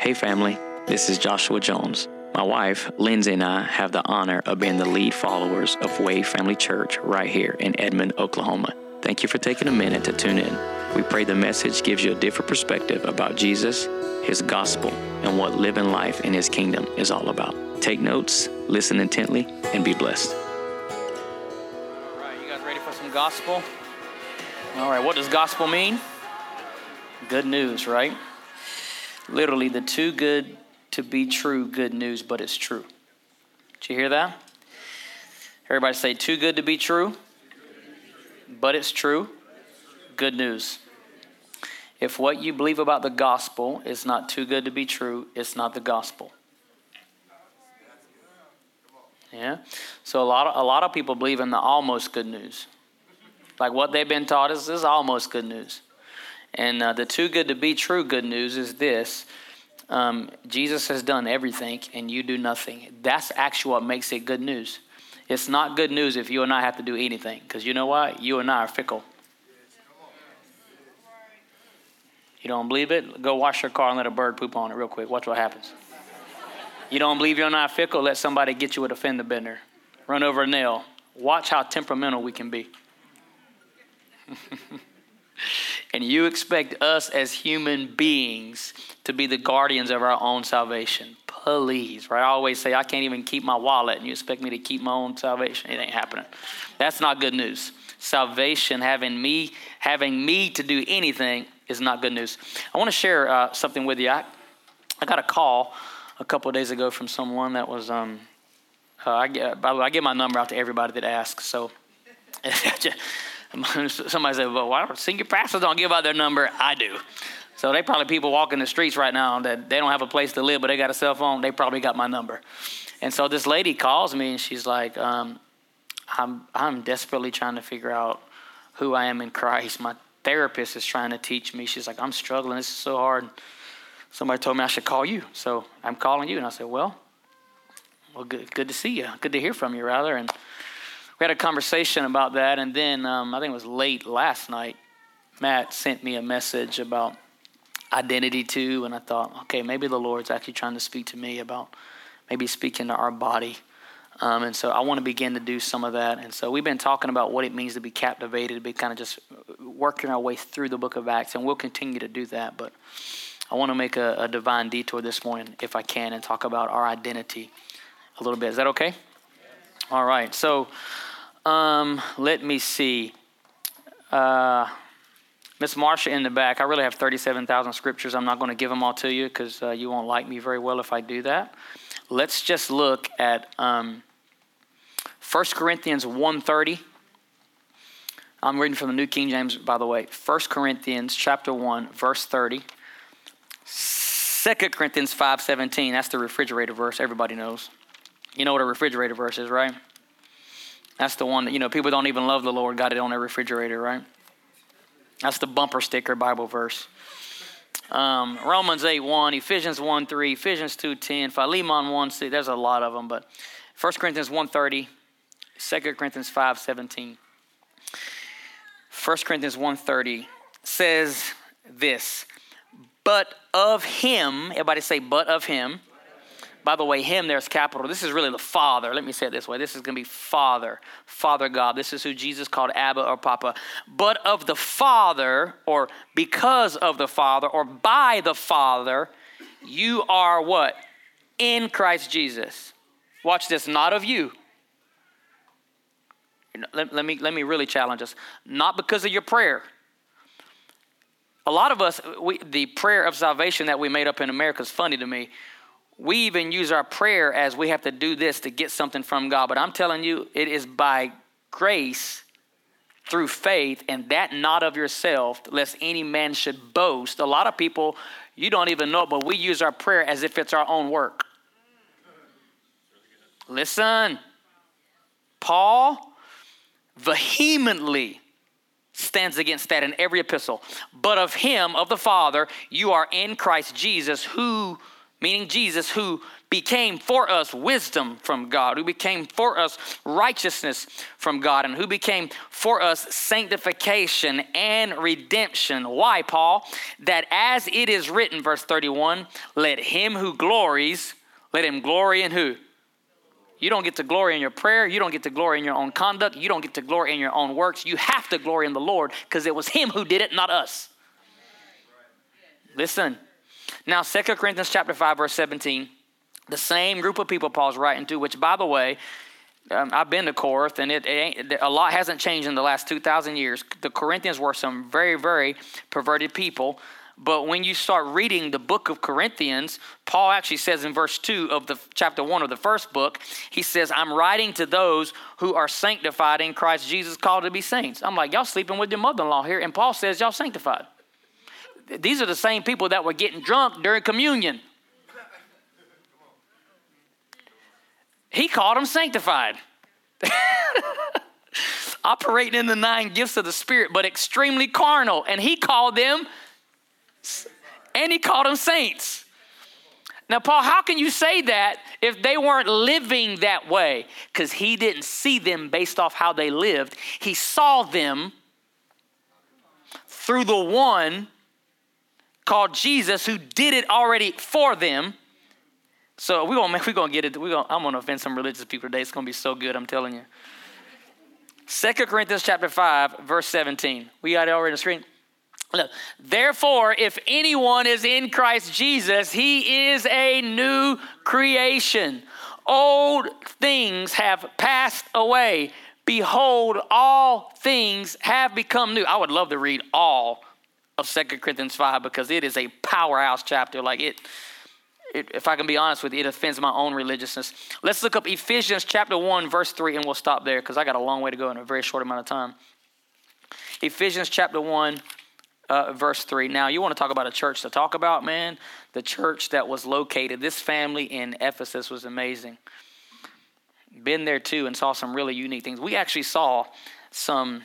Hey, family, this is Joshua Jones. My wife, Lindsay, and I have the honor of being the lead followers of Way Family Church right here in Edmond, Oklahoma. Thank you for taking a minute to tune in. We pray the message gives you a different perspective about Jesus, His gospel, and what living life in His kingdom is all about. Take notes, listen intently, and be blessed. All right, you guys ready for some gospel? All right, what does gospel mean? Good news, right? Literally, the too good to be true good news, but it's true. Did you hear that? Everybody say, too good to be true, but it's true. Good news. If what you believe about the gospel is not too good to be true, it's not the gospel. Yeah. So a lot of a lot of people believe in the almost good news. Like what they've been taught is, is almost good news. And uh, the too good to be true good news is this um, Jesus has done everything and you do nothing. That's actually what makes it good news. It's not good news if you and I have to do anything, because you know what? You and I are fickle. You don't believe it? Go wash your car and let a bird poop on it real quick. Watch what happens. You don't believe you're not fickle? Let somebody get you with a fender bender. Run over a nail. Watch how temperamental we can be. and you expect us as human beings to be the guardians of our own salvation. Please, right? I always say, I can't even keep my wallet, and you expect me to keep my own salvation. It ain't happening. That's not good news. Salvation, having me, having me to do anything, is not good news. I want to share uh, something with you. I, I got a call a couple days ago from someone that was, um, uh, I get, by the way, I give my number out to everybody that asks. So somebody said, well, why don't senior pastors don't give out their number? I do. So they probably people walking the streets right now that they don't have a place to live, but they got a cell phone. They probably got my number. And so this lady calls me and she's like, um, I'm, I'm desperately trying to figure out who I am in Christ. My therapist is trying to teach me. She's like, I'm struggling. This is so hard. Somebody told me I should call you. So I'm calling you. And I said, Well, well, good, good to see you. Good to hear from you, rather. And we had a conversation about that. And then um, I think it was late last night. Matt sent me a message about identity too. And I thought, okay, maybe the Lord's actually trying to speak to me about maybe speaking to our body. Um, and so I want to begin to do some of that. And so we've been talking about what it means to be captivated, to be kind of just working our way through the book of Acts. And we'll continue to do that. But I want to make a, a, divine detour this morning, if I can, and talk about our identity a little bit. Is that okay? All right. So um, let me see. Uh, Miss Marsha in the back, I really have 37,000 scriptures. I'm not going to give them all to you because uh, you won't like me very well if I do that. Let's just look at um, 1 Corinthians 1.30. I'm reading from the New King James, by the way. 1 Corinthians chapter 1, verse 30. 2 Corinthians 5.17, that's the refrigerator verse everybody knows. You know what a refrigerator verse is, right? That's the one that, you know, people don't even love the Lord, got it on their refrigerator, right? That's the bumper sticker Bible verse. Um, Romans 8 1, Ephesians 1 3, Ephesians 2 10, Philemon 1 6, there's a lot of them, but 1 Corinthians 1 30, 2 Corinthians 5 17. 1 Corinthians 1 30 says this but of him, everybody say, but of him. By the way, him, there's capital. This is really the Father. Let me say it this way. This is going to be Father, Father God. This is who Jesus called Abba or Papa. But of the Father, or because of the Father, or by the Father, you are what? In Christ Jesus. Watch this, not of you. Let, let, me, let me really challenge us. Not because of your prayer a lot of us, we, the prayer of salvation that we made up in America is funny to me. We even use our prayer as we have to do this to get something from God. But I'm telling you, it is by grace through faith, and that not of yourself, lest any man should boast. A lot of people, you don't even know, but we use our prayer as if it's our own work. Listen, Paul vehemently stands against that in every epistle. But of him, of the Father, you are in Christ Jesus, who, meaning Jesus, who became for us wisdom from God, who became for us righteousness from God, and who became for us sanctification and redemption. Why, Paul? That as it is written, verse 31, let him who glories, let him glory in who? You don't get to glory in your prayer. You don't get to glory in your own conduct. You don't get to glory in your own works. You have to glory in the Lord because it was Him who did it, not us. Listen. Now, 2 Corinthians chapter 5, verse 17, the same group of people Paul's writing to, which, by the way, um, I've been to Corinth, and it, it a lot hasn't changed in the last 2,000 years. The Corinthians were some very, very perverted people. But when you start reading the book of Corinthians, Paul actually says in verse 2 of the chapter 1 of the first book, he says, I'm writing to those who are sanctified in Christ Jesus, called to be saints. I'm like, y'all sleeping with your mother in law here. And Paul says, y'all sanctified. These are the same people that were getting drunk during communion. He called them sanctified. Operating in the nine gifts of the Spirit, but extremely carnal. And he called them and he called them saints. Now, Paul, how can you say that if they weren't living that way? Because he didn't see them based off how they lived. He saw them through the one called Jesus who did it already for them. So we're gonna we're gonna get it. We're gonna, I'm gonna offend some religious people today. It's gonna be so good, I'm telling you. Second Corinthians chapter 5, verse 17. We got it already on the screen. Look, therefore, if anyone is in Christ Jesus, he is a new creation. Old things have passed away. Behold, all things have become new. I would love to read all of Second Corinthians 5 because it is a powerhouse chapter. Like it, it, if I can be honest with you, it offends my own religiousness. Let's look up Ephesians chapter 1, verse 3, and we'll stop there because I got a long way to go in a very short amount of time. Ephesians chapter 1, uh, verse 3. Now, you want to talk about a church to talk about, man? The church that was located, this family in Ephesus was amazing. Been there too and saw some really unique things. We actually saw some,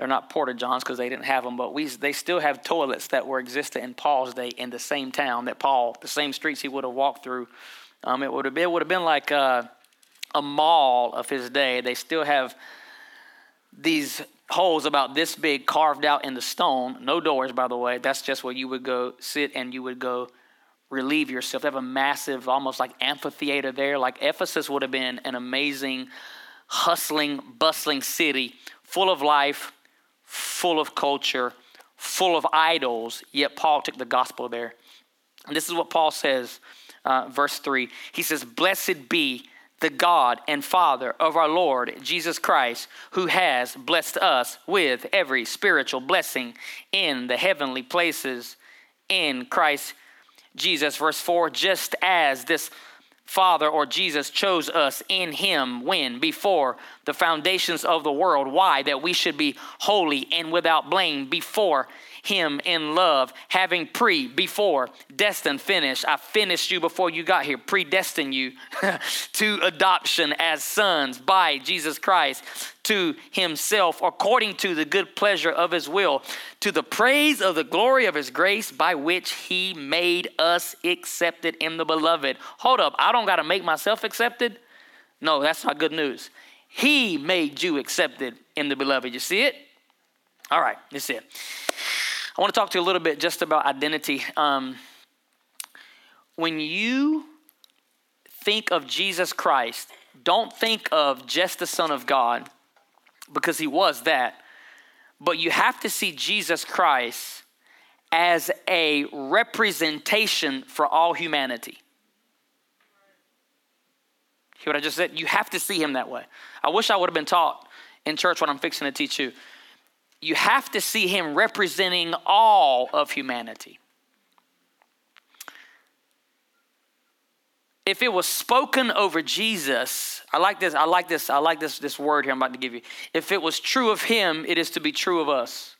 they're not porta johns because they didn't have them, but we, they still have toilets that were existed in Paul's day in the same town that Paul, the same streets he would have walked through. Um, it would have been, would have been like a, a mall of his day. They still have these holes about this big carved out in the stone. No doors, by the way. That's just where you would go sit and you would go relieve yourself. They have a massive, almost like amphitheater there. Like Ephesus would have been an amazing, hustling, bustling city, full of life, full of culture, full of idols. Yet Paul took the gospel there. And this is what Paul says, uh, verse 3. He says, Blessed be the God and Father of our Lord Jesus Christ, who has blessed us with every spiritual blessing in the heavenly places in Christ Jesus. Verse 4 just as this Father or Jesus chose us in Him when? Before the foundations of the world. Why? That we should be holy and without blame before him in love, having pre, before, destined, finished. I finished you before you got here, predestined you to adoption as sons by Jesus Christ to himself according to the good pleasure of his will, to the praise of the glory of his grace by which he made us accepted in the beloved. Hold up, I don't got to make myself accepted. No, that's not good news. He made you accepted in the beloved. You see it? All right, that's it. I want to talk to you a little bit just about identity. Um, when you think of Jesus Christ, don't think of just the Son of God, because he was that, but you have to see Jesus Christ as a representation for all humanity. Hear what I just said? You have to see him that way. I wish I would have been taught in church what I'm fixing to teach you you have to see him representing all of humanity. If it was spoken over Jesus, I like this, I like this, I like this, this word here I'm about to give you. If it was true of him, it is to be true of us.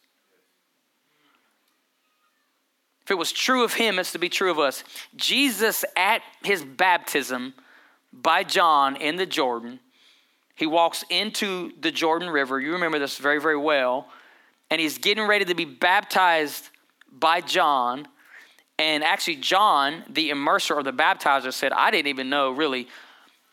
If it was true of him, it's to be true of us. Jesus, at his baptism by John in the Jordan, he walks into the Jordan River. You remember this very, very well and he's getting ready to be baptized by John. And actually, John, the immerser or the baptizer, said, I didn't even know really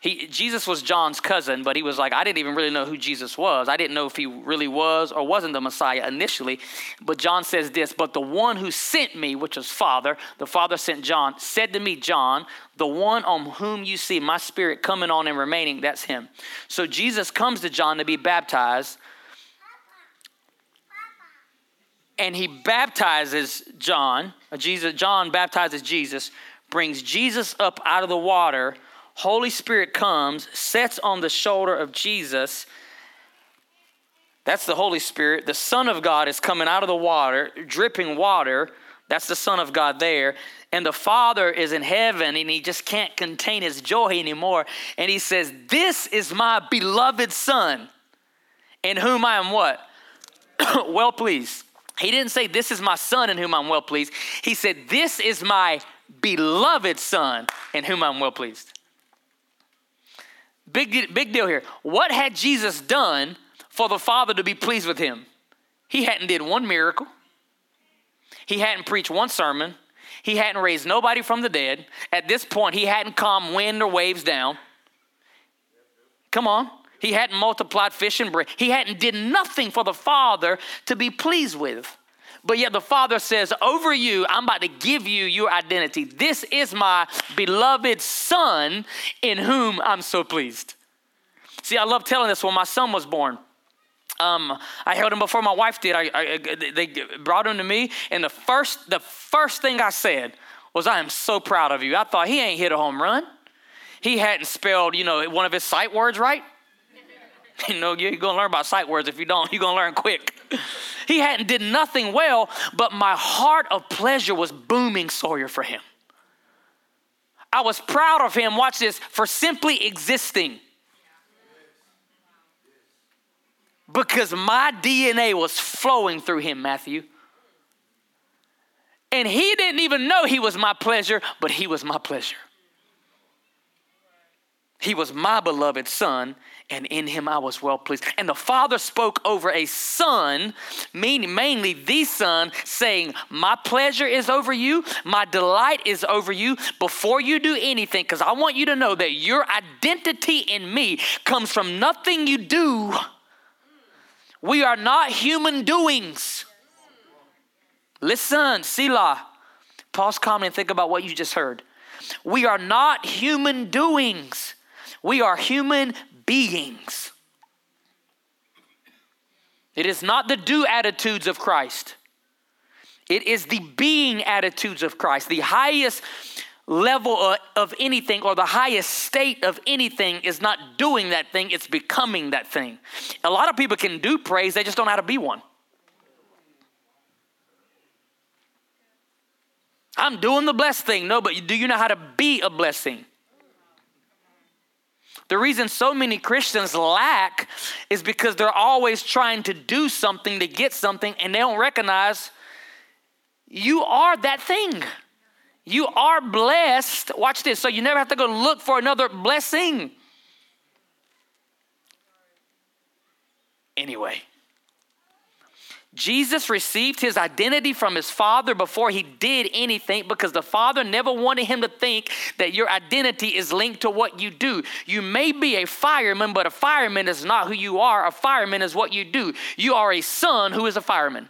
he, Jesus was John's cousin, but he was like, I didn't even really know who Jesus was. I didn't know if he really was or wasn't the Messiah initially. But John says this, but the one who sent me, which is Father, the Father sent John, said to me, John, the one on whom you see my spirit coming on and remaining, that's him. So Jesus comes to John to be baptized. And he baptizes John. Uh, Jesus, John baptizes Jesus, brings Jesus up out of the water Holy Spirit comes, sets on the shoulder of Jesus. That's the Holy Spirit. The Son of God is coming out of the water, dripping water. That's the Son of God there. And the Father is in heaven and he just can't contain his joy anymore. And he says, This is my beloved Son, in whom I am what? well pleased. He didn't say, This is my Son in whom I'm well pleased. He said, This is my beloved Son in whom I'm well pleased. Big, big deal here. What had Jesus done for the Father to be pleased with him? He hadn't did one miracle. He hadn't preached one sermon. He hadn't raised nobody from the dead. At this point, he hadn't calmed wind or waves down. Come on. He hadn't multiplied fish and bread. He hadn't did nothing for the Father to be pleased with. But yet the Father says, Over you, I'm about to give you your identity. This is my beloved Son in whom I'm so pleased. See, I love telling this when my son was born. Um, I held him before my wife did. I, I, they brought him to me, and the first, the first thing I said was, "I am so proud of you." I thought he ain't hit a home run. He hadn't spelled, you know, one of his sight words right. You know, you're gonna learn about sight words. If you don't, you're gonna learn quick. He hadn't did nothing well, but my heart of pleasure was booming Sawyer for him. I was proud of him, watch this, for simply existing. Because my DNA was flowing through him, Matthew. And he didn't even know he was my pleasure, but he was my pleasure. He was my beloved son, and in him I was well pleased. And the Father spoke over a son, meaning mainly the Son, saying, My pleasure is over you, my delight is over you. Before you do anything, because I want you to know that your identity in me comes from nothing you do. We are not human doings. Listen, Selah. Pause, comment, and think about what you just heard. We are not human doings. We are human beings. It is not the do attitudes of Christ. It is the being attitudes of Christ. The highest level of anything or the highest state of anything is not doing that thing, it's becoming that thing. A lot of people can do praise, they just don't know how to be one. I'm doing the blessed thing. No, but do you know how to be a blessing? The reason so many Christians lack is because they're always trying to do something to get something and they don't recognize you are that thing. You are blessed. Watch this. So you never have to go look for another blessing. Anyway, Jesus received his identity from his father before he did anything because the father never wanted him to think that your identity is linked to what you do. You may be a fireman, but a fireman is not who you are. A fireman is what you do. You are a son who is a fireman.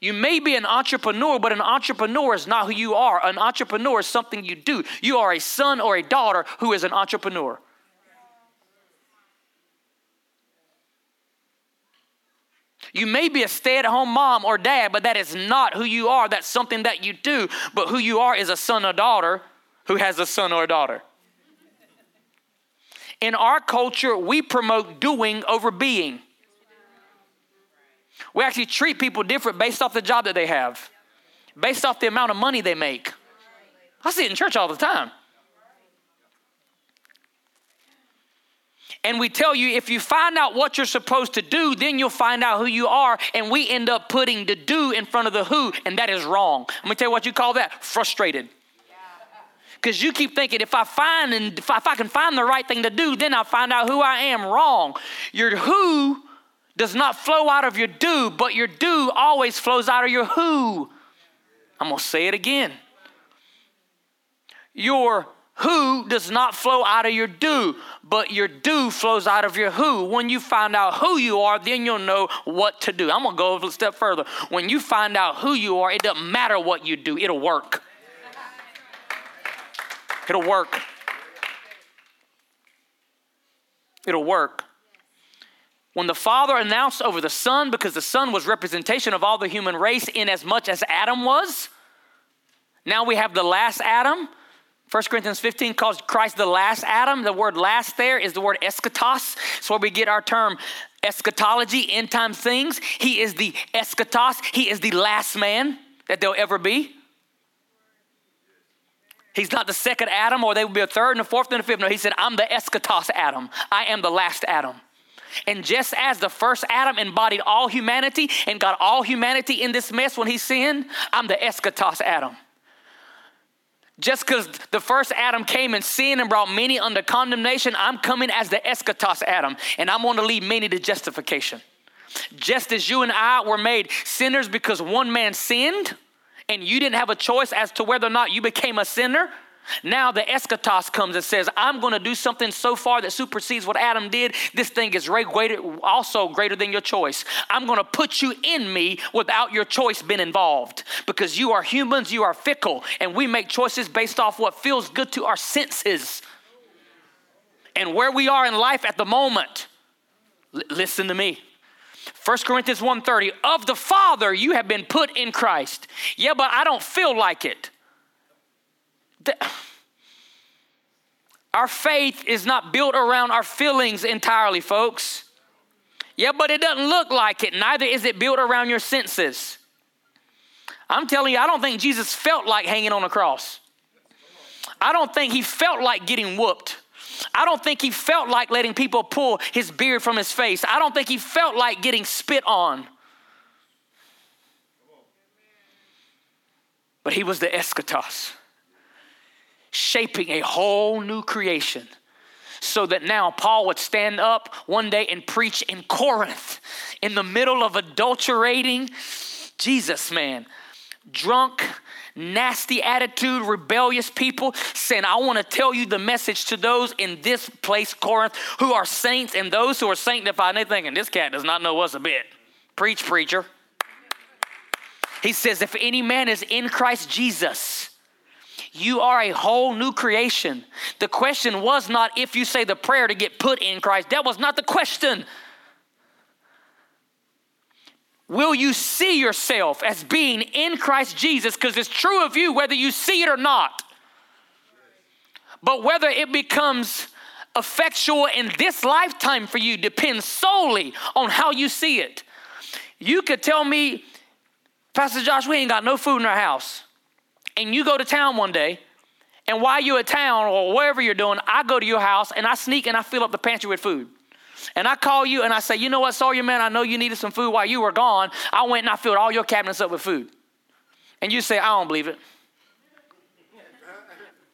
You may be an entrepreneur, but an entrepreneur is not who you are. An entrepreneur is something you do. You are a son or a daughter who is an entrepreneur. You may be a stay at home mom or dad, but that is not who you are. That's something that you do. But who you are is a son or daughter who has a son or a daughter. In our culture, we promote doing over being. We actually treat people different based off the job that they have, based off the amount of money they make. I see it in church all the time. And we tell you if you find out what you're supposed to do, then you'll find out who you are. And we end up putting the do in front of the who, and that is wrong. Let me tell you what you call that frustrated. Because you keep thinking if I find and if I, if I can find the right thing to do, then I'll find out who I am wrong. Your who does not flow out of your do, but your do always flows out of your who. I'm going to say it again. Your who does not flow out of your do, but your do flows out of your who. When you find out who you are, then you'll know what to do. I'm going to go a step further. When you find out who you are, it doesn't matter what you do, it'll work. It'll work. It'll work. When the Father announced over the Son, because the Son was representation of all the human race in as much as Adam was, now we have the last Adam. 1 Corinthians 15 calls Christ the last Adam. The word last there is the word eschatos. It's where we get our term eschatology, end time things. He is the eschatos. He is the last man that there'll ever be. He's not the second Adam, or they will be a third and a fourth and a fifth. No, he said, I'm the eschatos Adam. I am the last Adam. And just as the first Adam embodied all humanity and got all humanity in this mess when he sinned, I'm the eschatos Adam. Just because the first Adam came and sinned and brought many under condemnation, I'm coming as the eschatos Adam, and I'm going to lead many to justification. Just as you and I were made sinners because one man sinned, and you didn't have a choice as to whether or not you became a sinner, now the eschatos comes and says, I'm going to do something so far that supersedes what Adam did. This thing is greater, also greater than your choice. I'm going to put you in me without your choice being involved because you are humans, you are fickle, and we make choices based off what feels good to our senses and where we are in life at the moment. L- listen to me. 1 Corinthians 1:30 of the Father you have been put in Christ. Yeah, but I don't feel like it our faith is not built around our feelings entirely, folks. Yeah, but it doesn't look like it. Neither is it built around your senses. I'm telling you, I don't think Jesus felt like hanging on a cross. I don't think he felt like getting whooped. I don't think he felt like letting people pull his beard from his face. I don't think he felt like getting spit on. But he was the eschatos shaping a whole new creation. So that now Paul would stand up one day and preach in Corinth in the middle of adulterating Jesus, man, drunk, nasty attitude, rebellious people, saying, I want to tell you the message to those in this place, Corinth, who are saints and those who are sanctified. And they're thinking, this cat does not know us a bit. Preach, preacher. He says, if any man is in Christ Jesus, you are a whole new creation. The question was not if you say the prayer to get put in Christ. That was not the question. Will you see yourself as being in Christ Jesus? Because it's true of you whether you see it or not. But whether it becomes effectual in this lifetime for you depends solely on how you see it. You could tell me, Pastor Josh, we ain't got no food in our house and you go to town one day, and while you're at town or wherever you're doing, I go to your house and I sneak and I fill up the pantry with food. And I call you and I say, you know what, Sawyer, man, I know you needed some food while you were gone. I went and I filled all your cabinets up with food. And you say, I don't believe it.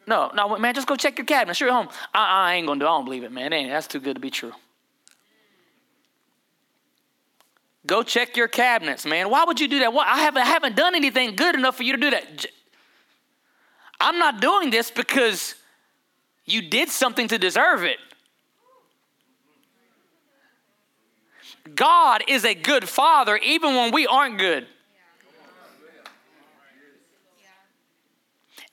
No, no, man, just go check your cabinet. Sure, home. I, I ain't gonna do. I don't believe it, man. Ain't, that's too good to be true. Go check your cabinets, man. Why would you do that? What? I haven't, I haven't done anything good enough for you to do that. I'm not doing this because you did something to deserve it. God is a good father even when we aren't good.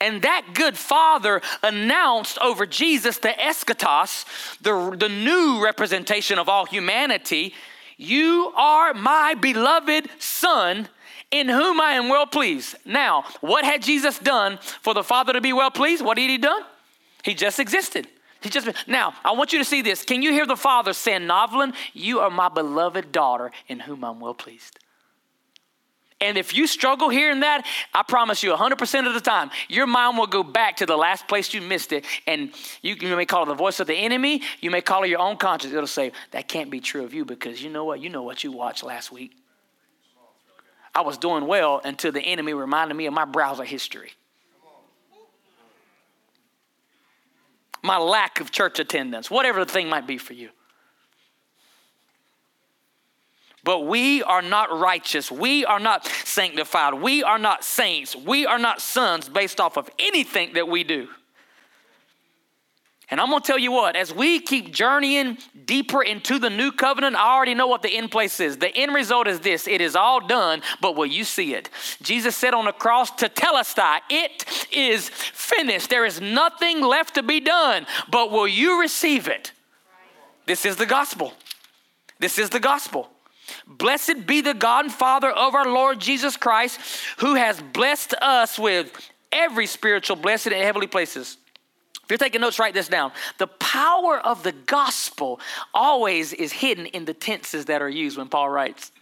And that good father announced over Jesus the eschatos, the, the new representation of all humanity. You are my beloved son in whom I am well pleased. Now, what had Jesus done for the Father to be well pleased? What had he done? He just existed. He just now. I want you to see this. Can you hear the Father saying, "Novlin, you are my beloved daughter, in whom I'm well pleased." And if you struggle hearing that, I promise you, 100% of the time, your mind will go back to the last place you missed it. And you, you, may call it the voice of the enemy. You may call it your own conscience. It'll say, that can't be true of you because you know what? You know what you watched last week. I was doing well until the enemy reminded me of my browser history. My lack of church attendance, whatever the thing might be for you. but we are not righteous. We are not sanctified. We are not saints. We are not sons based off of anything that we do. And I'm going to tell you what, as we keep journeying deeper into the new covenant, I already know what the end place is. The end result is this it is all done, but will you see it? Jesus said on the cross tetelestai, it is finished. There is nothing left to be done, but will you receive it? This is the gospel. This is the gospel. Blessed be the God and Father of our Lord Jesus Christ, who has blessed us with every spiritual blessing in heavenly places if you're taking notes, write this down. The power of the gospel always is hidden in the tenses that are used when Paul writes.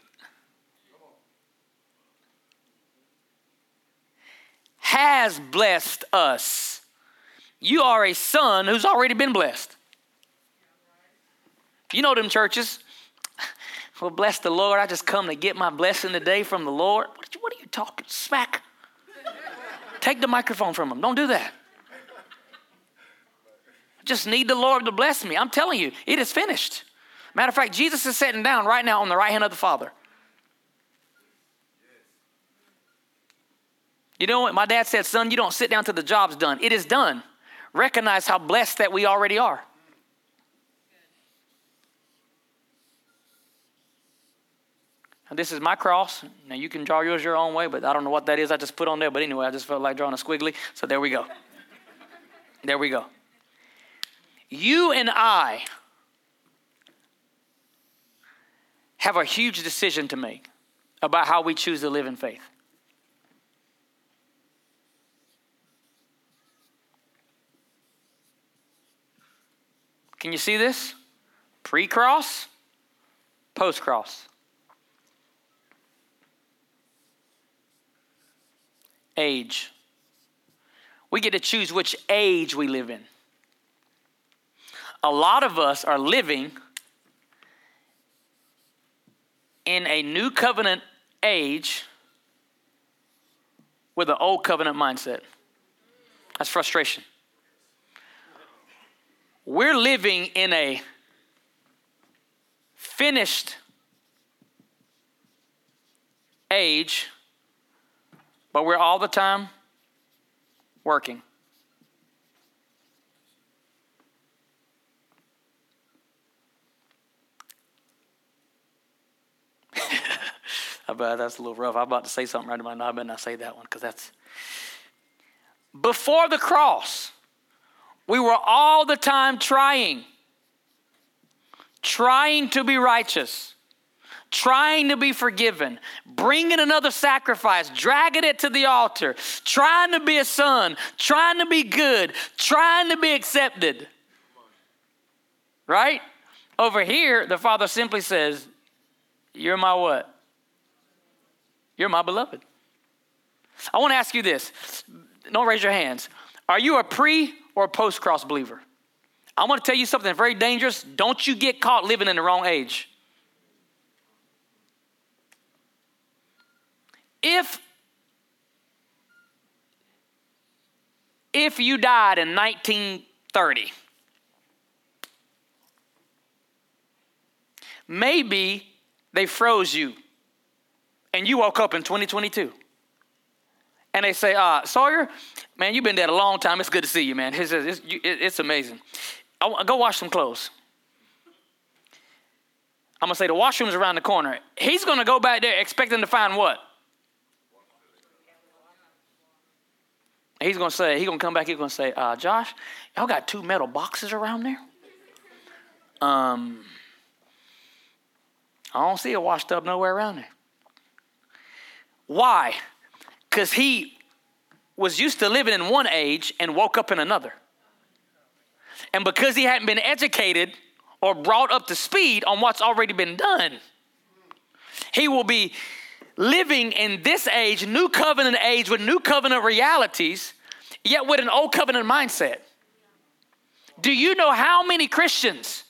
Has blessed us. You are a son who's already been blessed. You know them churches. Well, bless the Lord. I just come to get my blessing today from the Lord. What are you talking? Smack. Take the microphone from them. Don't do that just need the Lord to bless me. I'm telling you, it is finished. Matter of fact, Jesus is sitting down right now on the right hand of the Father. You know what? My dad said, Son, you don't sit down till the job's done. It is done. Recognize how blessed that we already are. Now, this is my cross. Now, you can draw yours your own way, but I don't know what that is I just put on there. But anyway, I just felt like drawing a squiggly. So there we go. There we go. You and I have a huge decision to make about how we choose to live in faith. Can you see this? Pre cross, post cross. Age. We get to choose which age we live in a lot of us are living in a new covenant age with an old covenant mindset. That's frustration. We're living in a finished age, but we're all the time working. bet that's a little rough. I'm about to say something right in my mind. I better not say that one because that's. Before the cross, we were all the time trying, trying to be righteous, trying to be forgiven, bringing another sacrifice, dragging it to the altar, trying to be a son, trying to be good, trying to be accepted. Right? Over here, the Father simply says, You're my what? You're my beloved. I want to ask you this. Don't raise your hands. Are you a pre or a post cross believer? I want to tell you something very dangerous. Don't you get caught living in the wrong age. If if you died in 1930, maybe they froze you and you woke up in 2022 and they say, uh, Sawyer, man, you've been dead a long time. It's good to see you, man. It's, it's, it's amazing. I, go wash some clothes. I'm going to say the washroom's around the corner. He's going to go back there expecting to find what? He's going to say, he's going to come back, he's going to say, uh, Josh, y'all got two metal boxes around there? Um, I don't see a washed up nowhere around there. Why? Because he was used to living in one age and woke up in another. And because he hadn't been educated or brought up to speed on what's already been done, he will be living in this age, new covenant age, with new covenant realities, yet with an old covenant mindset. Do you know how many Christians?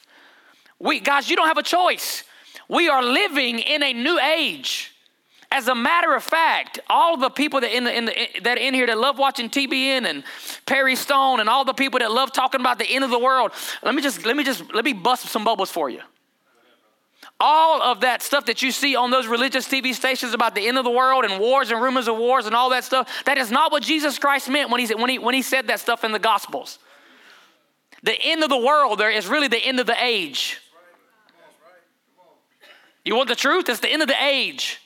We, guys, you don't have a choice. We are living in a new age. As a matter of fact, all the people that in the, in the that in here that love watching TBN and Perry Stone and all the people that love talking about the end of the world, let me just let me just let me bust some bubbles for you. all of that stuff that you see on those religious TV stations about the end of the world and wars and rumors of wars and all that stuff, that is not what Jesus Christ meant when he, when he, when he said that stuff in the Gospels. The end of the world there is really the end of the age. You want the truth? It's the end of the age.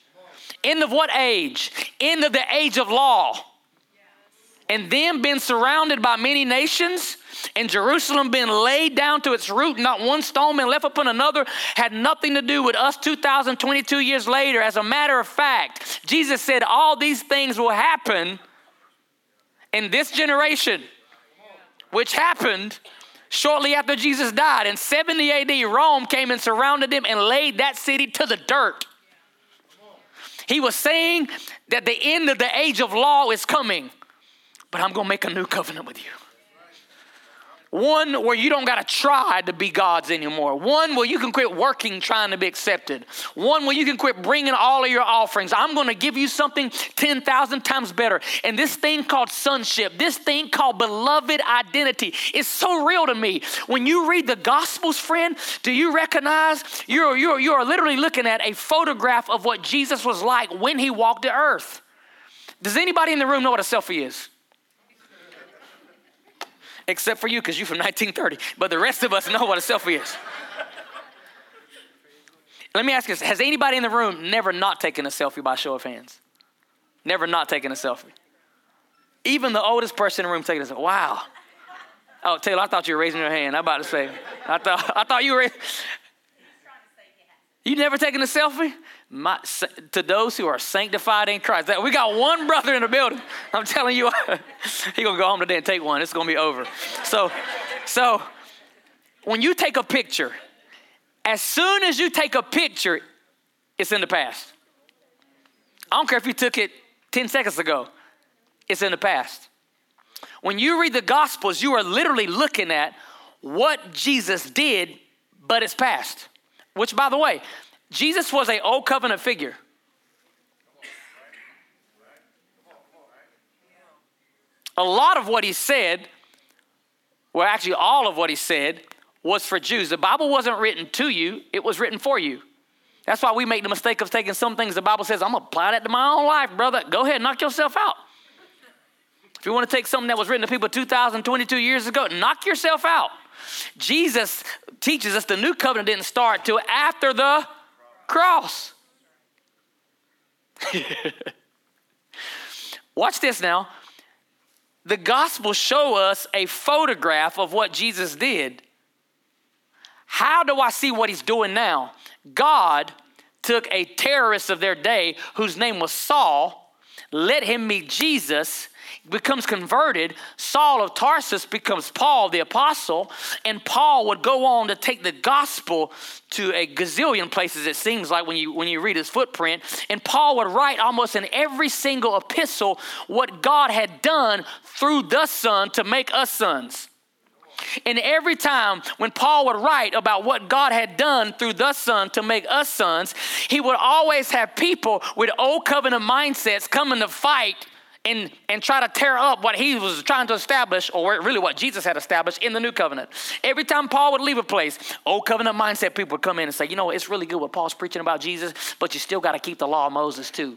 End of what age? End of the age of law. And then being surrounded by many nations, and Jerusalem being laid down to its root, not one stone being left upon another, had nothing to do with us 2,022 years later. As a matter of fact, Jesus said all these things will happen in this generation, which happened shortly after Jesus died. In 70 AD, Rome came and surrounded them and laid that city to the dirt. He was saying that the end of the age of law is coming, but I'm going to make a new covenant with you. One where you don't got to try to be God's anymore. One where you can quit working trying to be accepted. One where you can quit bringing all of your offerings. I'm going to give you something 10,000 times better. And this thing called sonship, this thing called beloved identity is so real to me. When you read the Gospels, friend, do you recognize you're, you're, you're literally looking at a photograph of what Jesus was like when he walked the earth? Does anybody in the room know what a selfie is? Except for you because you're from 1930. But the rest of us know what a selfie is. Let me ask you this Has anybody in the room never not taken a selfie by show of hands? Never not taken a selfie? Even the oldest person in the room taking a selfie. Wow. Oh, Taylor, I thought you were raising your hand. I'm about to say, I thought, I thought you were. You never taken a selfie? My, to those who are sanctified in Christ. We got one brother in the building. I'm telling you, he gonna go home today and take one. It's gonna be over. So, so when you take a picture, as soon as you take a picture, it's in the past. I don't care if you took it 10 seconds ago, it's in the past. When you read the Gospels, you are literally looking at what Jesus did, but it's past. Which, by the way, Jesus was a old covenant figure. A lot of what he said, well, actually, all of what he said was for Jews. The Bible wasn't written to you, it was written for you. That's why we make the mistake of taking some things the Bible says, I'm going to apply that to my own life, brother. Go ahead, knock yourself out. If you want to take something that was written to people 2,022 years ago, knock yourself out. Jesus teaches us the new covenant didn't start till after the cross. Watch this now. The Gospels show us a photograph of what Jesus did. How do I see what he's doing now? God took a terrorist of their day whose name was Saul, let him meet Jesus, becomes converted, Saul of Tarsus becomes Paul the apostle, and Paul would go on to take the gospel to a gazillion places it seems like when you when you read his footprint and Paul would write almost in every single epistle what God had done through the son to make us sons. And every time when Paul would write about what God had done through the Son to make us sons, he would always have people with old covenant mindsets coming to fight and, and try to tear up what he was trying to establish, or really what Jesus had established in the new covenant. Every time Paul would leave a place, old covenant mindset people would come in and say, you know, it's really good what Paul's preaching about Jesus, but you still got to keep the law of Moses too.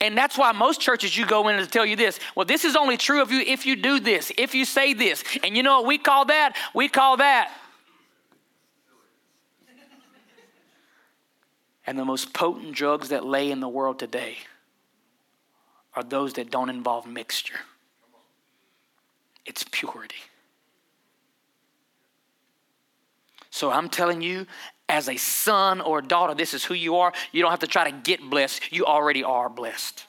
And that's why most churches you go in to tell you this. Well, this is only true of you if you do this, if you say this. And you know what we call that? We call that. And the most potent drugs that lay in the world today are those that don't involve mixture. It's purity. So I'm telling you, as a son or a daughter, this is who you are. You don't have to try to get blessed, you already are blessed.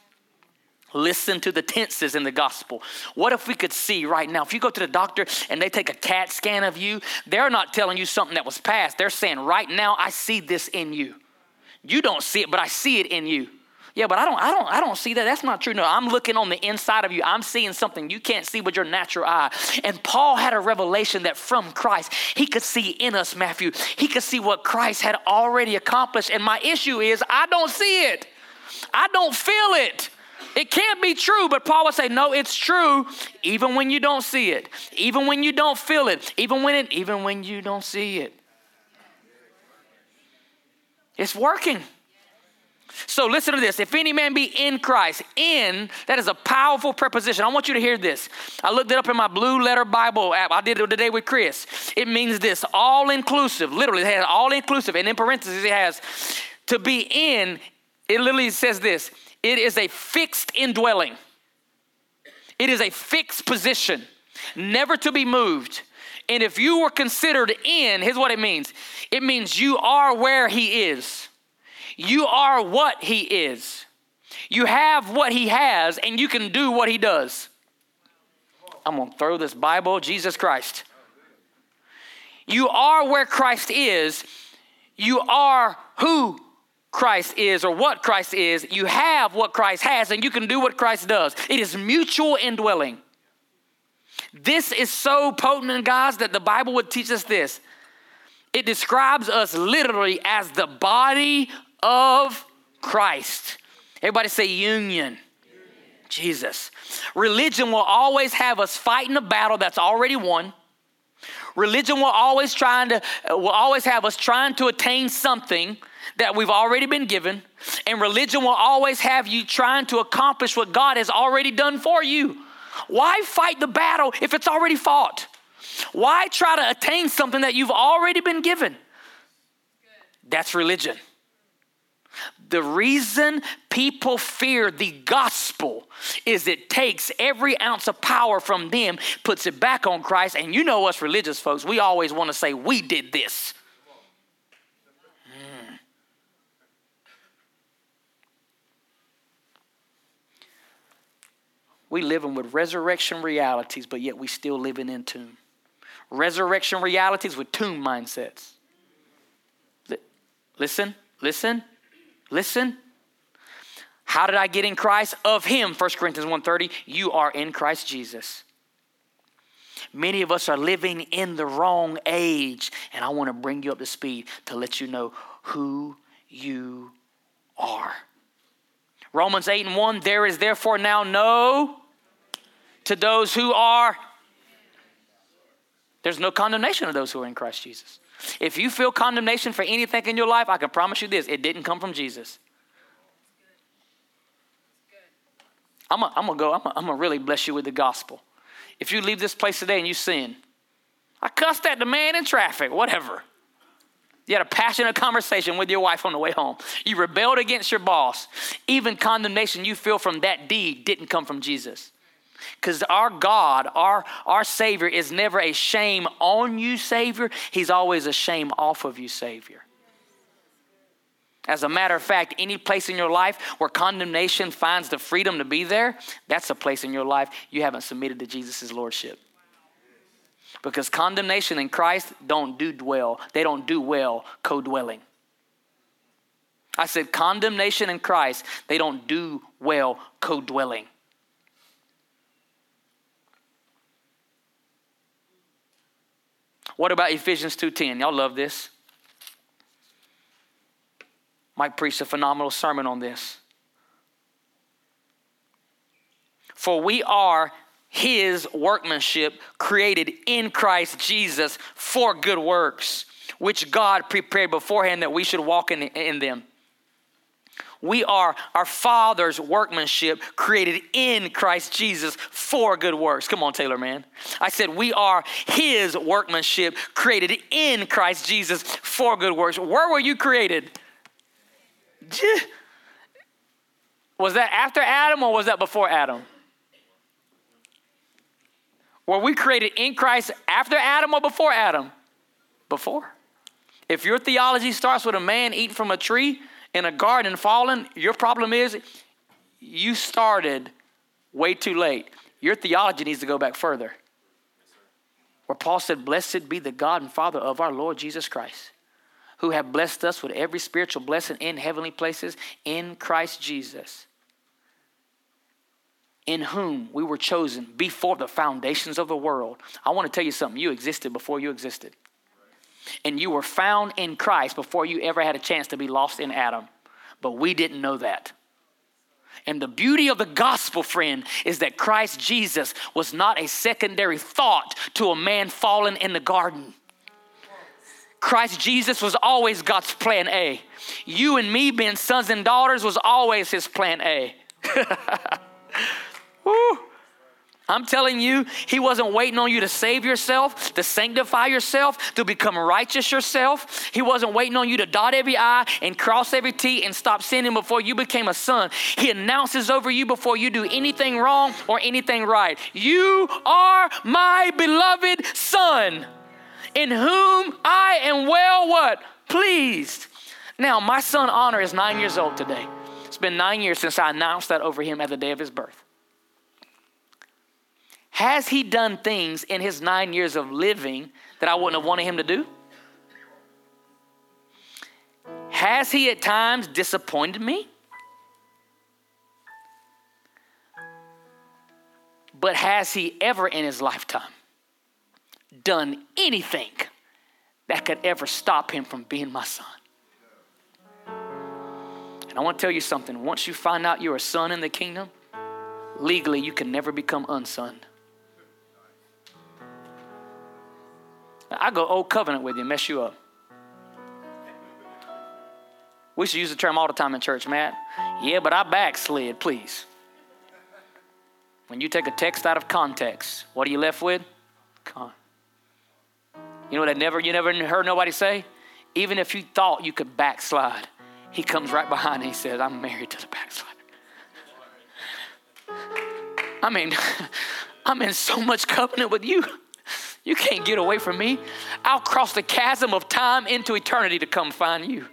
Listen to the tenses in the gospel. What if we could see right now? If you go to the doctor and they take a CAT scan of you, they're not telling you something that was past. They're saying, right now, I see this in you. You don't see it, but I see it in you. Yeah, but I don't, I don't, I don't see that. That's not true. No, I'm looking on the inside of you. I'm seeing something you can't see with your natural eye. And Paul had a revelation that from Christ, he could see in us, Matthew. He could see what Christ had already accomplished. And my issue is I don't see it. I don't feel it. It can't be true, but Paul would say, no, it's true, even when you don't see it, even when you don't feel it, even when it, even when you don't see it. It's working. So listen to this. If any man be in Christ, in, that is a powerful preposition. I want you to hear this. I looked it up in my blue letter Bible app. I did it today with Chris. It means this all inclusive. Literally, it has all inclusive. And in parentheses, it has to be in, it literally says this it is a fixed indwelling, it is a fixed position, never to be moved. And if you were considered in, here's what it means it means you are where he is. You are what He is. You have what He has, and you can do what He does. I'm to throw this Bible, Jesus Christ. You are where Christ is. You are who Christ is or what Christ is. You have what Christ has, and you can do what Christ does. It is mutual indwelling. This is so potent, in guys, that the Bible would teach us this. It describes us literally as the body of Christ. Everybody say union. Jesus. Religion will always have us fighting a battle that's already won. Religion will always trying to uh, will always have us trying to attain something that we've already been given. And religion will always have you trying to accomplish what God has already done for you. Why fight the battle if it's already fought? Why try to attain something that you've already been given? That's religion. The reason people fear the gospel is it takes every ounce of power from them, puts it back on Christ. And you know us religious folks, we always want to say, we did this. We living with resurrection realities, but yet we still living in tomb. Resurrection realities with tomb mindsets. Listen, listen. Listen. How did I get in Christ? Of him, 1 Corinthians 1:30, you are in Christ Jesus. Many of us are living in the wrong age, and I want to bring you up to speed to let you know who you are. Romans 8 and 1, there is therefore now no to those who are there's no condemnation of those who are in Christ Jesus. If you feel condemnation for anything in your life, I can promise you this it didn't come from Jesus. I'm to go, I'm to really bless you with the gospel. If you leave this place today and you sin, I cussed at the man in traffic, whatever. You had a passionate conversation with your wife on the way home. You rebelled against your boss. Even condemnation you feel from that deed didn't come from Jesus. Because our God, our, our Savior, is never a shame on you Savior, He's always a shame off of you Savior. As a matter of fact, any place in your life where condemnation finds the freedom to be there, that's a place in your life you haven't submitted to Jesus' Lordship. Because condemnation and Christ don't do well. They don't do well co-dwelling. I said condemnation and Christ, they don't do well co-dwelling. What about Ephesians 2:10? Y'all love this. Mike preached a phenomenal sermon on this. For we are his workmanship created in Christ Jesus for good works, which God prepared beforehand that we should walk in, in them. We are our Father's workmanship created in Christ Jesus for good works. Come on, Taylor, man. I said, We are His workmanship created in Christ Jesus for good works. Where were you created? Was that after Adam or was that before Adam? Were we created in Christ after Adam or before Adam? Before. If your theology starts with a man eating from a tree, in a garden fallen, your problem is you started way too late. Your theology needs to go back further. Where Paul said, Blessed be the God and Father of our Lord Jesus Christ, who have blessed us with every spiritual blessing in heavenly places in Christ Jesus, in whom we were chosen before the foundations of the world. I want to tell you something. You existed before you existed and you were found in Christ before you ever had a chance to be lost in Adam. But we didn't know that. And the beauty of the gospel, friend, is that Christ Jesus was not a secondary thought to a man fallen in the garden. Christ Jesus was always God's plan A. You and me being sons and daughters was always his plan A. Woo. I'm telling you, he wasn't waiting on you to save yourself, to sanctify yourself, to become righteous yourself. He wasn't waiting on you to dot every I and cross every T and stop sinning before you became a son. He announces over you before you do anything wrong or anything right. You are my beloved son, in whom I am well what? Pleased. Now, my son Honor is nine years old today. It's been nine years since I announced that over him at the day of his birth. Has he done things in his nine years of living that I wouldn't have wanted him to do? Has he at times disappointed me? But has he ever in his lifetime done anything that could ever stop him from being my son? And I want to tell you something. Once you find out you're a son in the kingdom, legally you can never become unson. I go old covenant with you, mess you up. We should use the term all the time in church, Matt. Yeah, but I backslid, please. When you take a text out of context, what are you left with? Con. You know what I never you never heard nobody say? Even if you thought you could backslide, he comes right behind and he says, I'm married to the backslider. I mean, I'm in so much covenant with you. You can't get away from me. I'll cross the chasm of time into eternity to come find you.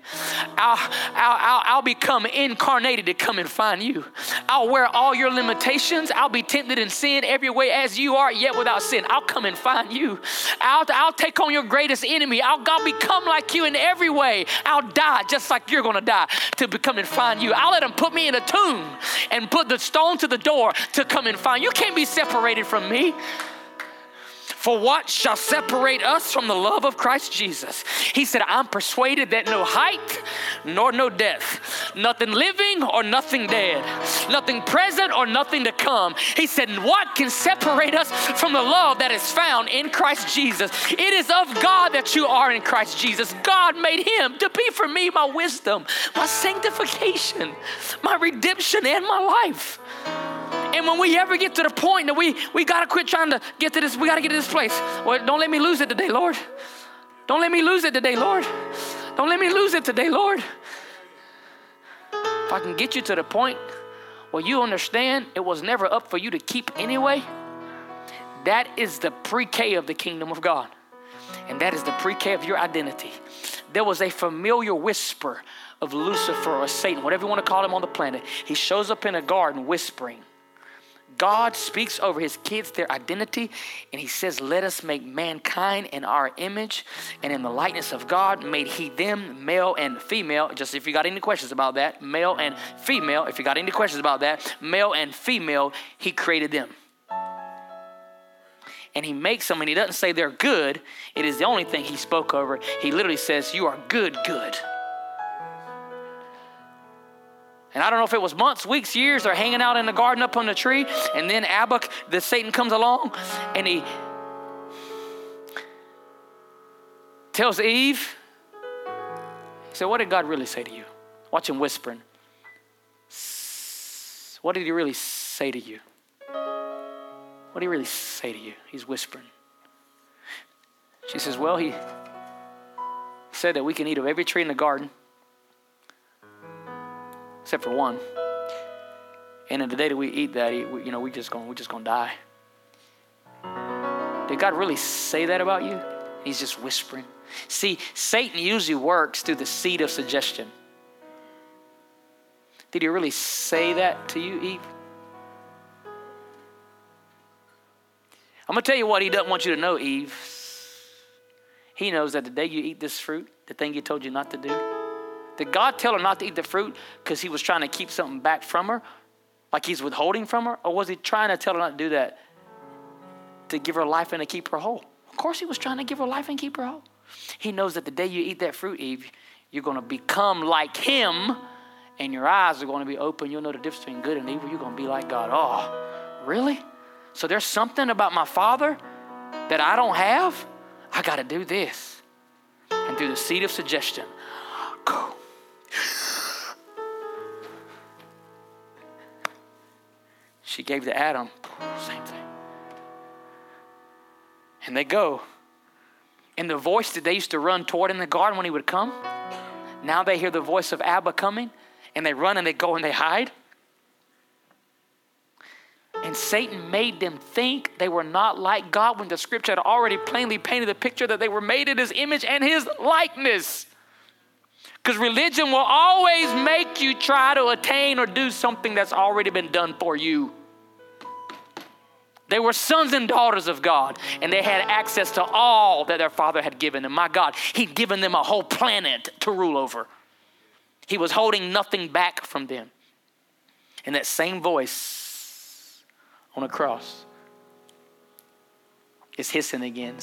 I'll, I'll, I'll, I'll, become incarnated to come and find you. I'll wear all your limitations. I'll be tempted in sin every way as you are, yet without sin. I'll come and find you. I'll, I'll take on your greatest enemy. I'll, I'll become like you in every way. I'll die just like you're going to die to become and find you. I'll let them put me in a tomb and put the stone to the door to come and find you. You can't be separated from me. For what shall separate us from the love of Christ Jesus? He said, I'm persuaded that no height nor no depth, nothing living or nothing dead, nothing present or nothing to come. He said, What can separate us from the love that is found in Christ Jesus? It is of God that you are in Christ Jesus. God made him to be for me my wisdom, my sanctification, my redemption, and my life. And when we ever get to the point that we, we got to quit trying to get to this, we got to get to this place. Well, don't let me lose it today, Lord. Don't let me lose it today, Lord. Don't let me lose it today, Lord. If I can get you to the point where you understand it was never up for you to keep anyway, that is the pre K of the kingdom of God. And that is the pre K of your identity. There was a familiar whisper of Lucifer or Satan, whatever you want to call him on the planet. He shows up in a garden whispering. God speaks over his kids their identity, and he says, Let us make mankind in our image and in the likeness of God, made he them male and female. Just if you got any questions about that, male and female, if you got any questions about that, male and female, he created them. And he makes them, and he doesn't say they're good. It is the only thing he spoke over. He literally says, You are good, good. And I don't know if it was months, weeks, years, they're hanging out in the garden up on the tree. And then Abak, the Satan comes along and he tells Eve, he said, What did God really say to you? Watch him whispering. What did he really say to you? What did he really say to you? He's whispering. She says, Well, he said that we can eat of every tree in the garden except for one. And in the day that we eat that, you know, we just going we just gonna die. Did God really say that about you? He's just whispering. See, Satan usually works through the seed of suggestion. Did he really say that to you, Eve? I'm going to tell you what he doesn't want you to know, Eve. He knows that the day you eat this fruit, the thing he told you not to do, did God tell her not to eat the fruit because he was trying to keep something back from her? Like he's withholding from her? Or was he trying to tell her not to do that to give her life and to keep her whole? Of course, he was trying to give her life and keep her whole. He knows that the day you eat that fruit, Eve, you're going to become like him and your eyes are going to be open. You'll know the difference between good and evil. You're going to be like God. Oh, really? So there's something about my father that I don't have? I got to do this. And through the seed of suggestion. Go. She gave to Adam, same thing. And they go. And the voice that they used to run toward in the garden when he would come, now they hear the voice of Abba coming and they run and they go and they hide. And Satan made them think they were not like God when the scripture had already plainly painted the picture that they were made in his image and his likeness. Because religion will always make you try to attain or do something that's already been done for you. They were sons and daughters of God, and they had access to all that their father had given them. My God, He'd given them a whole planet to rule over. He was holding nothing back from them. And that same voice on a cross is hissing again.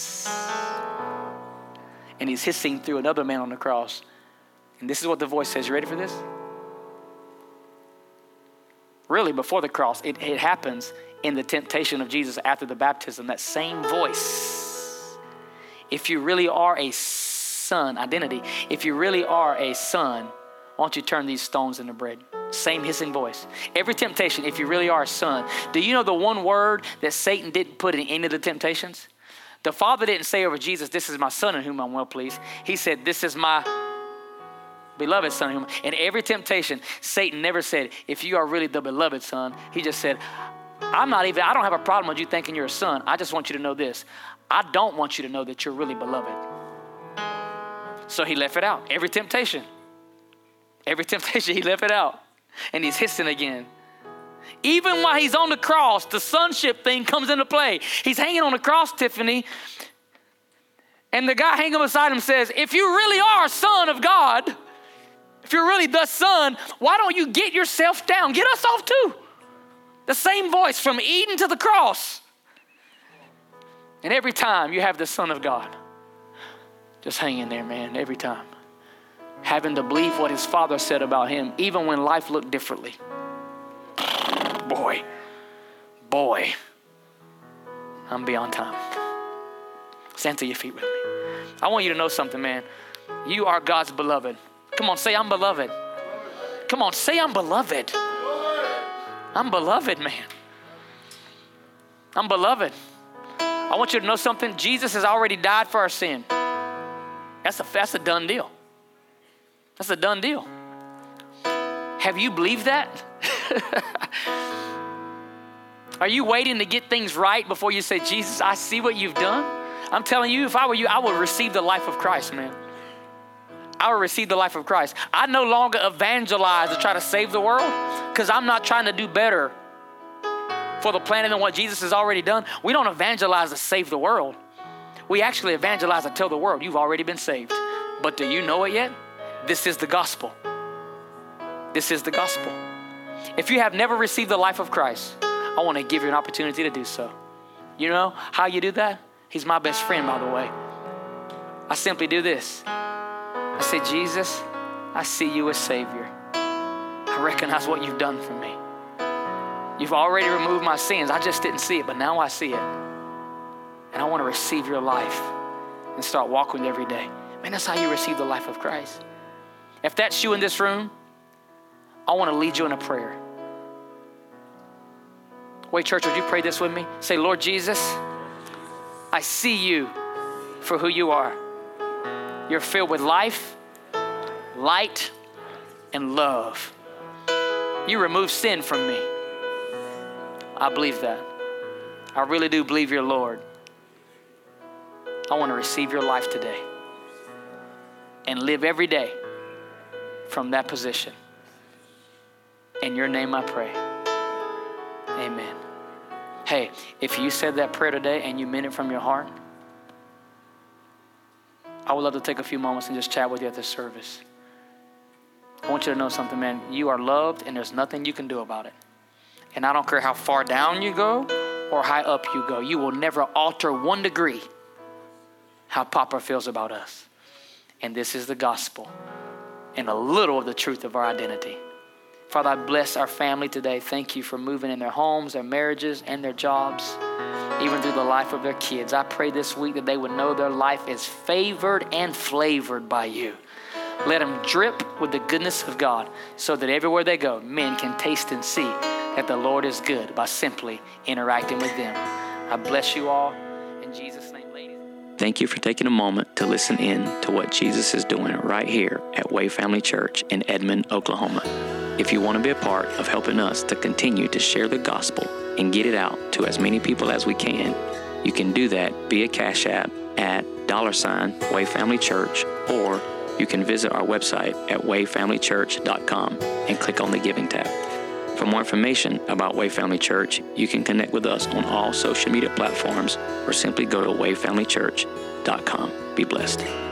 And he's hissing through another man on the cross. And this is what the voice says. You ready for this? Really, before the cross, it, it happens in the temptation of Jesus after the baptism, that same voice. If you really are a son, identity, if you really are a son, why don't you turn these stones into bread? Same hissing voice. Every temptation, if you really are a son, do you know the one word that Satan didn't put in any of the temptations? The Father didn't say over Jesus, This is my son in whom I'm well pleased. He said, This is my beloved son. Whom. In every temptation, Satan never said, If you are really the beloved son, he just said, I'm not even, I don't have a problem with you thinking you're a son. I just want you to know this. I don't want you to know that you're really beloved. So he left it out. Every temptation. Every temptation, he left it out. And he's hissing again. Even while he's on the cross, the sonship thing comes into play. He's hanging on the cross, Tiffany. And the guy hanging beside him says, If you really are a son of God, if you're really the son, why don't you get yourself down? Get us off too. The same voice from Eden to the cross. And every time you have the Son of God, just hang in there, man, every time. Having to believe what his father said about him, even when life looked differently. Boy, boy, I'm beyond time. Stand to your feet with me. I want you to know something, man. You are God's beloved. Come on, say, I'm beloved. Come on, say, I'm beloved. I'm beloved, man. I'm beloved. I want you to know something. Jesus has already died for our sin. That's a, that's a done deal. That's a done deal. Have you believed that? Are you waiting to get things right before you say, Jesus, I see what you've done? I'm telling you, if I were you, I would receive the life of Christ, man. I will receive the life of Christ. I no longer evangelize to try to save the world because I'm not trying to do better for the planet than what Jesus has already done. We don't evangelize to save the world. We actually evangelize to tell the world you've already been saved. But do you know it yet? This is the gospel. This is the gospel. If you have never received the life of Christ, I want to give you an opportunity to do so. You know how you do that? He's my best friend, by the way. I simply do this. I say, Jesus, I see you as Savior. I recognize what you've done for me. You've already removed my sins. I just didn't see it, but now I see it. And I want to receive your life and start walking every day. Man, that's how you receive the life of Christ. If that's you in this room, I want to lead you in a prayer. Wait, church, would you pray this with me? Say, Lord Jesus, I see you for who you are. You're filled with life, light, and love. You remove sin from me. I believe that. I really do believe you're Lord. I want to receive your life today and live every day from that position. In your name I pray. Amen. Hey, if you said that prayer today and you meant it from your heart, I would love to take a few moments and just chat with you at this service. I want you to know something, man. You are loved, and there's nothing you can do about it. And I don't care how far down you go or how high up you go, you will never alter one degree how Papa feels about us. And this is the gospel and a little of the truth of our identity. Father, I bless our family today. Thank you for moving in their homes, their marriages, and their jobs. Even through the life of their kids. I pray this week that they would know their life is favored and flavored by you. Let them drip with the goodness of God so that everywhere they go, men can taste and see that the Lord is good by simply interacting with them. I bless you all in Jesus' name, ladies. Thank you for taking a moment to listen in to what Jesus is doing right here at Way Family Church in Edmond, Oklahoma. If you want to be a part of helping us to continue to share the gospel and get it out to as many people as we can, you can do that via Cash App at dollar sign Way Family Church, or you can visit our website at wayfamilychurch.com and click on the Giving tab. For more information about Way Family Church, you can connect with us on all social media platforms or simply go to wayfamilychurch.com. Be blessed.